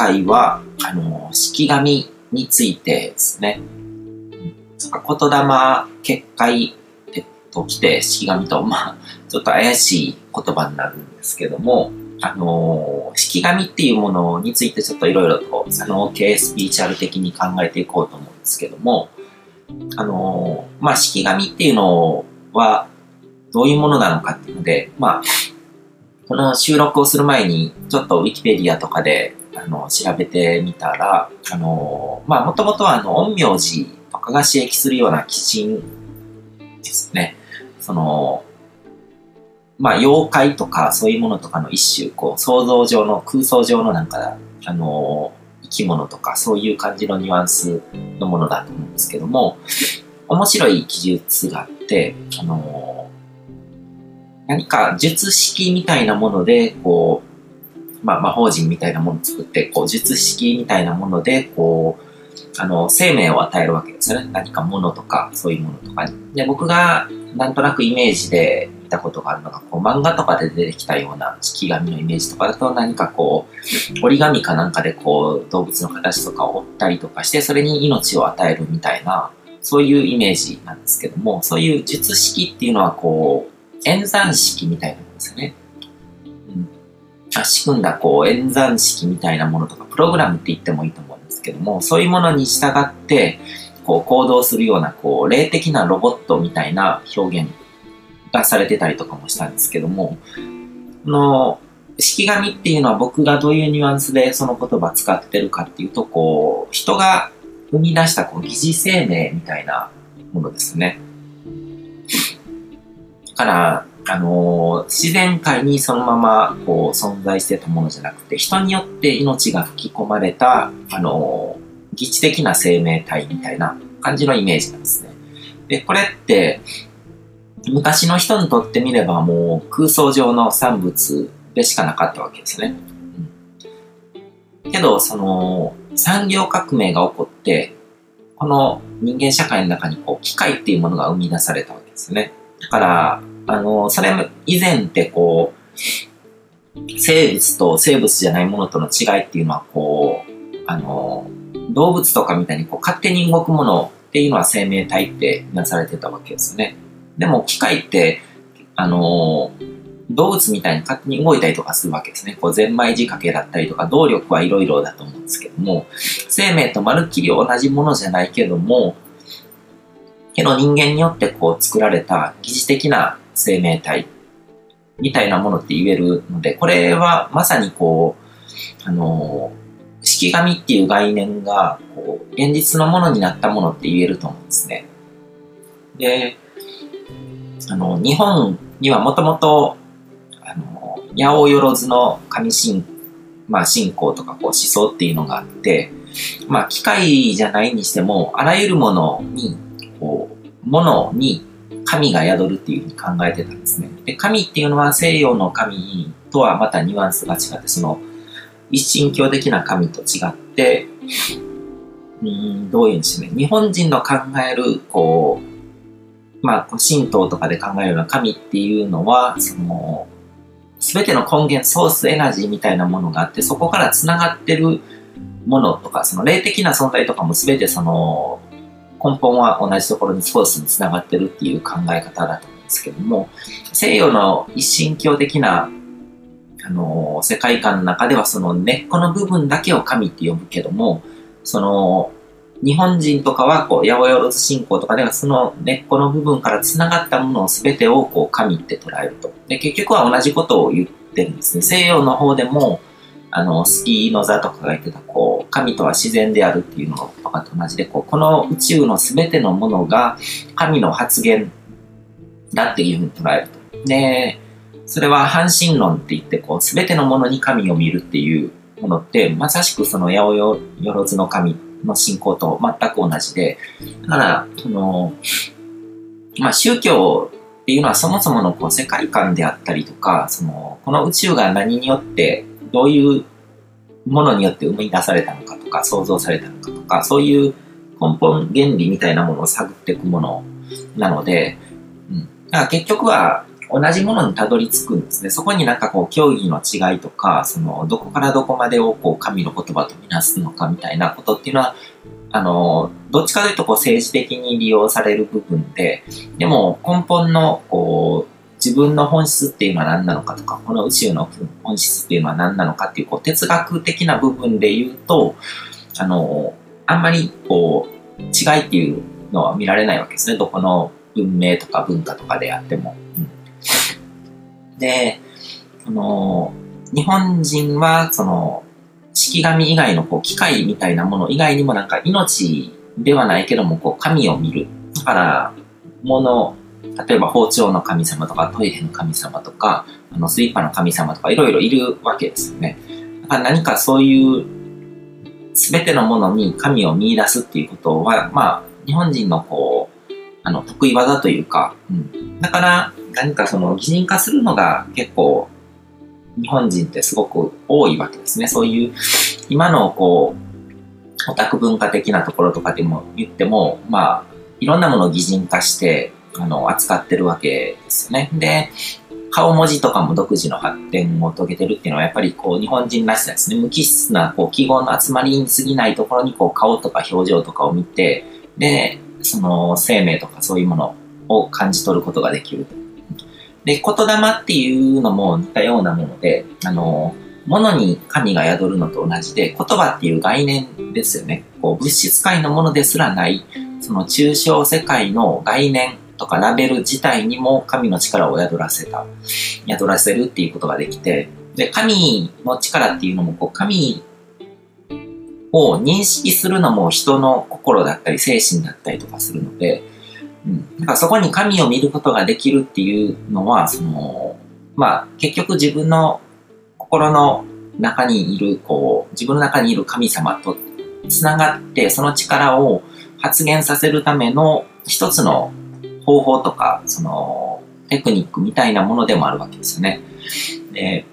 回は、あの、式神についてですね。言霊結界えっと来て、式神と、まあ、ちょっと怪しい言葉になるんですけども、あの、式神っていうものについてちょっといろいろと、その系スピーチャル的に考えていこうと思うんですけども、あの、まあ、式神っていうのは、どういうものなのかっていうので、まあ、この収録をする前に、ちょっとウィキペディアとかで、あの、調べてみたら、あの、まあ、もともとは、あの、陰陽師とかが刺激するような鬼神ですね。その、まあ、妖怪とかそういうものとかの一種、こう、想像上の、空想上のなんか、あの、生き物とか、そういう感じのニュアンスのものだと思うんですけども、面白い記述があって、あの、何か術式みたいなもので、こう、まあ、魔法陣みたいなものを作って、こう、術式みたいなもので、こう、あの、生命を与えるわけですよね。何か物とか、そういうものとかに。で、僕がなんとなくイメージで見たことがあるのが、こう漫画とかで出てきたような式紙のイメージとかだと何かこう、折り紙かなんかでこう動物の形とかを折ったりとかして、それに命を与えるみたいな、そういうイメージなんですけども、そういう術式っていうのはこう、演算式みたいなものですよね。うん。仕組んだこう演算式みたいなものとか、プログラムって言ってもいいと思うんですけども、そういうものに従って、こう行動するような、こう、霊的なロボットみたいな表現がされてたりとかもしたんですけども、この、式紙っていうのは僕がどういうニュアンスでその言葉使ってるかっていうと、こう、人が生み出したこう疑似生命みたいなものですね。だから、あの自然界にそのままこう存在してたものじゃなくて、人によって命が吹き込まれた、あの疑似的な生命体みたいな感じのイメージなんですね。で、これって、昔の人にとってみればもう空想上の産物でしかなかったわけですね。うん、けど、その産業革命が起こって、この人間社会の中にこう機械っていうものが生み出されたわけですね。だから、あの、それ以前ってこう、生物と生物じゃないものとの違いっていうのはこう、あの、動物とかみたいにこう勝手に動くものっていうのは生命体ってなされてたわけですよね。でも機械って、あの動物みたいに勝手に動いたりとかするわけですね。こう、ゼンマイ仕掛けだったりとか、動力はいろいろだと思うんですけども、生命とまるっきり同じものじゃないけども、けど人間によってこう作られた疑似的な生命体みたいなものって言えるので、これはまさにこう、あの式紙っていう概念が、こう、現実のものになったものって言えると思うんですね。で、あの、日本にはもともと、あの、八百万の神信、まあ、信仰とかこう思想っていうのがあって、まあ、機械じゃないにしても、あらゆるものに、こう、ものに神が宿るっていうふうに考えてたんですね。で、神っていうのは西洋の神とはまたニュアンスが違って、その、一神教的な神と違って、うん、どういうんです？ね。日本人の考える、こう、まあ、神道とかで考えるような神っていうのは、その、すべての根源、ソースエナジーみたいなものがあって、そこから繋がってるものとか、その霊的な存在とかもすべてその、根本は同じところにソースに繋がってるっていう考え方だと思うんですけども、西洋の一神教的なあの、世界観の中ではその根っこの部分だけを神って呼ぶけども、その、日本人とかは、こう、八百万信仰とかでは、その根っこの部分から繋がったものを全てを、こう、神って捉えると。で、結局は同じことを言ってるんですね。西洋の方でも、あの、スキーの座とかが言ってた、こう、神とは自然であるっていうのとかと同じで、こう、この宇宙の全てのものが神の発言だっていうふうに捉えると。で、それは半神論って言って、こう、すべてのものに神を見るっていうものって、まさしくその八百万の神の信仰と全く同じで、だから、その、まあ、宗教っていうのはそもそものこう世界観であったりとか、その、この宇宙が何によって、どういうものによって生み出されたのかとか、創造されたのかとか、そういう根本原理みたいなものを探っていくものなので、うん、だから結局は、同じものにたどり着くんですね。そこになんかこう、競技の違いとか、その、どこからどこまでをこう、神の言葉とみなすのかみたいなことっていうのは、あの、どっちかというとこう、政治的に利用される部分で、でも根本のこう、自分の本質っていうのは何なのかとか、この宇宙の本質っていうのは何なのかっていう、こう、哲学的な部分で言うと、あの、あんまりこう、違いっていうのは見られないわけですね。どこの文明とか文化とかであっても。うん、で、その、日本人は、その、式神以外のこう機械みたいなもの以外にもなんか命ではないけどもこう神を見る。だから、もの、例えば包丁の神様とかトイレの神様とか、あのスイッパの神様とかいろいろいるわけですよね。だから何かそういう全てのものに神を見出すっていうことは、まあ、日本人のこう、あの、得意技というか、うん。だから、何かその擬人化するのが結構、日本人ってすごく多いわけですね。そういう、今のこう、オタク文化的なところとかでも言っても、まあ、いろんなものを擬人化して、あの、扱ってるわけですよね。で、顔文字とかも独自の発展を遂げてるっていうのは、やっぱりこう、日本人らしさですね。無機質な、こう、記号の集まりに過ぎないところに、こう、顔とか表情とかを見て、で、その生命とかそういうものを感じ取ることができる。で、言霊っていうのも似たようなもので、あの、物に神が宿るのと同じで、言葉っていう概念ですよね。こう物質界のものですらない、その抽象世界の概念とかラベル自体にも神の力を宿らせた、宿らせるっていうことができて、で、神の力っていうのも、こう、神を認識するのも人の心だったり精神だったりとかするので、うん、だからそこに神を見ることができるっていうのは、その、まあ、結局自分の心の中にいる、こう、自分の中にいる神様とつながって、その力を発現させるための一つの方法とか、その、テクニックみたいなものでもあるわけですよね。で、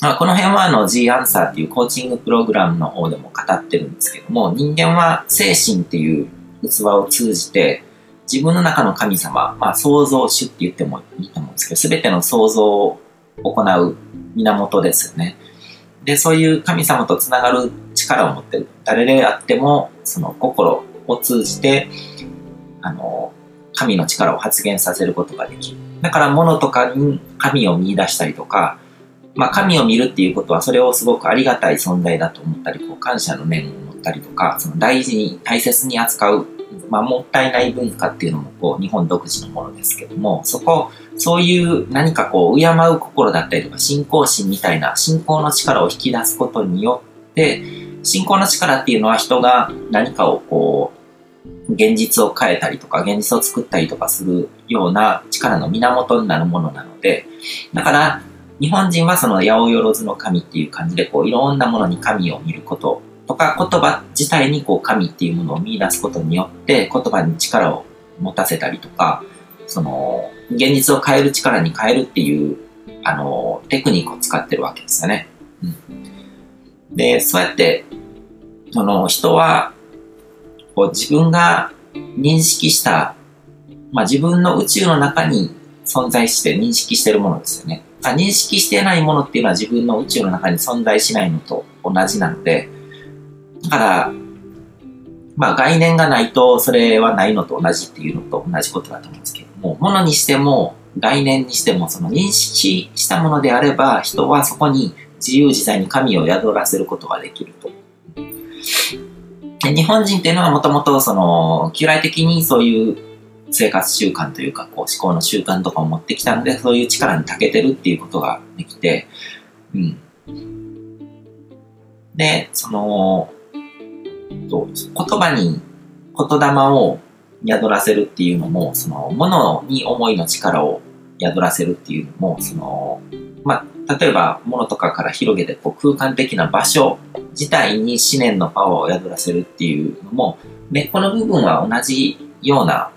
まあ、この辺はあの G アンサーっていうコーチングプログラムの方でも語ってるんですけども、人間は精神っていう器を通じて、自分の中の神様、まあ創造主って言ってもいいと思うんですけど、すべての創造を行う源ですよね。で、そういう神様とつながる力を持ってる。誰であっても、その心を通じて、あの、神の力を発現させることができる。だから物とかに神を見出したりとか、まあ神を見るっていうことはそれをすごくありがたい存在だと思ったり、こう感謝の念を持ったりとか、その大事に大切に扱うまあ、もったいない文化っていうのもこう日本独自のものですけども、そこ、そういう何かこう敬う心だったりとか信仰心みたいな信仰の力を引き出すことによって、信仰の力っていうのは人が何かをこう、現実を変えたりとか、現実を作ったりとかするような力の源になるものなので、だから、日本人はその八百万の神っていう感じで、こう、いろんなものに神を見ることとか言葉自体にこう神っていうものを見出すことによって言葉に力を持たせたりとか、その現実を変える力に変えるっていうあのテクニックを使ってるわけですよね。うん、で、そうやってその人はこう自分が認識した、まあ、自分の宇宙の中に存在して認識してるものですよね。認識してないものっていうのは自分の宇宙の中に存在しないのと同じなので、だから、まあ概念がないとそれはないのと同じっていうのと同じことだと思うんですけども、ものにしても概念にしてもその認識したものであれば人はそこに自由自在に神を宿らせることができると。日本人っていうのはもともとその、旧来的にそういう生活習慣というか、こう思考の習慣とかを持ってきたので、そういう力に長けてるっていうことができて、うん。で、その、と、言葉に言霊を宿らせるっていうのも、その、ものに思いの力を宿らせるっていうのも、その、まあ、例えば、ものとかから広げて、こう、空間的な場所自体に思念のパワーを宿らせるっていうのも、根っこの部分は同じような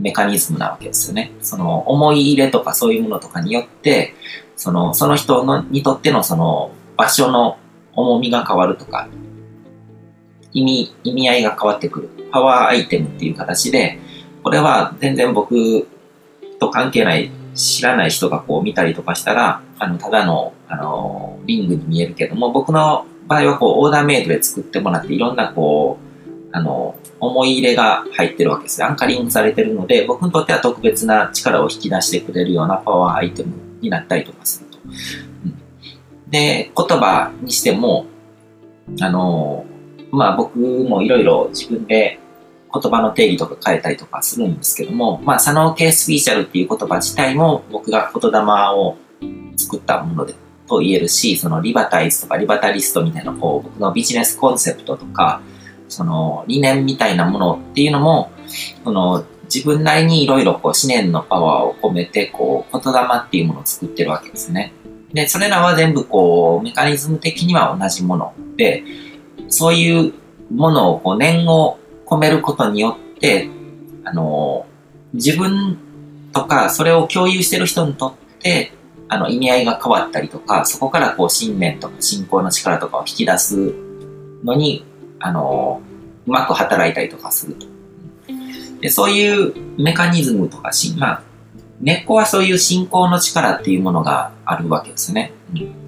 メカニズムなわけですよね。その、思い入れとかそういうものとかによって、その、その人のにとってのその、場所の重みが変わるとか、意味、意味合いが変わってくる。パワーアイテムっていう形で、これは全然僕と関係ない知らない人がこう見たりとかしたら、あの、ただの、あの、リングに見えるけども、僕の場合はこう、オーダーメイドで作ってもらって、いろんなこう、あの、思い入れが入ってるわけですアンカリングされてるので、僕にとっては特別な力を引き出してくれるようなパワーアイテムになったりとかすると。うん、で、言葉にしても、あの、まあ僕もいろいろ自分で言葉の定義とか変えたりとかするんですけども、まあ、サノーケースフィーチャルっていう言葉自体も僕が言霊を作ったものでと言えるし、そのリバタイズとかリバタリストみたいなこう僕のビジネスコンセプトとか、その理念みたいなものっていうのも、その自分なりにいろいろこう思念のパワーを込めてこう言霊っていうものを作ってるわけですね。で、それらは全部こうメカニズム的には同じもので、そういうものをこう念を込めることによって、あの、自分とかそれを共有してる人にとって、あの、意味合いが変わったりとか、そこからこう信念とか信仰の力とかを引き出すのにあの、うまく働いたりとかすると。でそういうメカニズムとかし、まあ、根っこはそういう信仰の力っていうものがあるわけですね。うん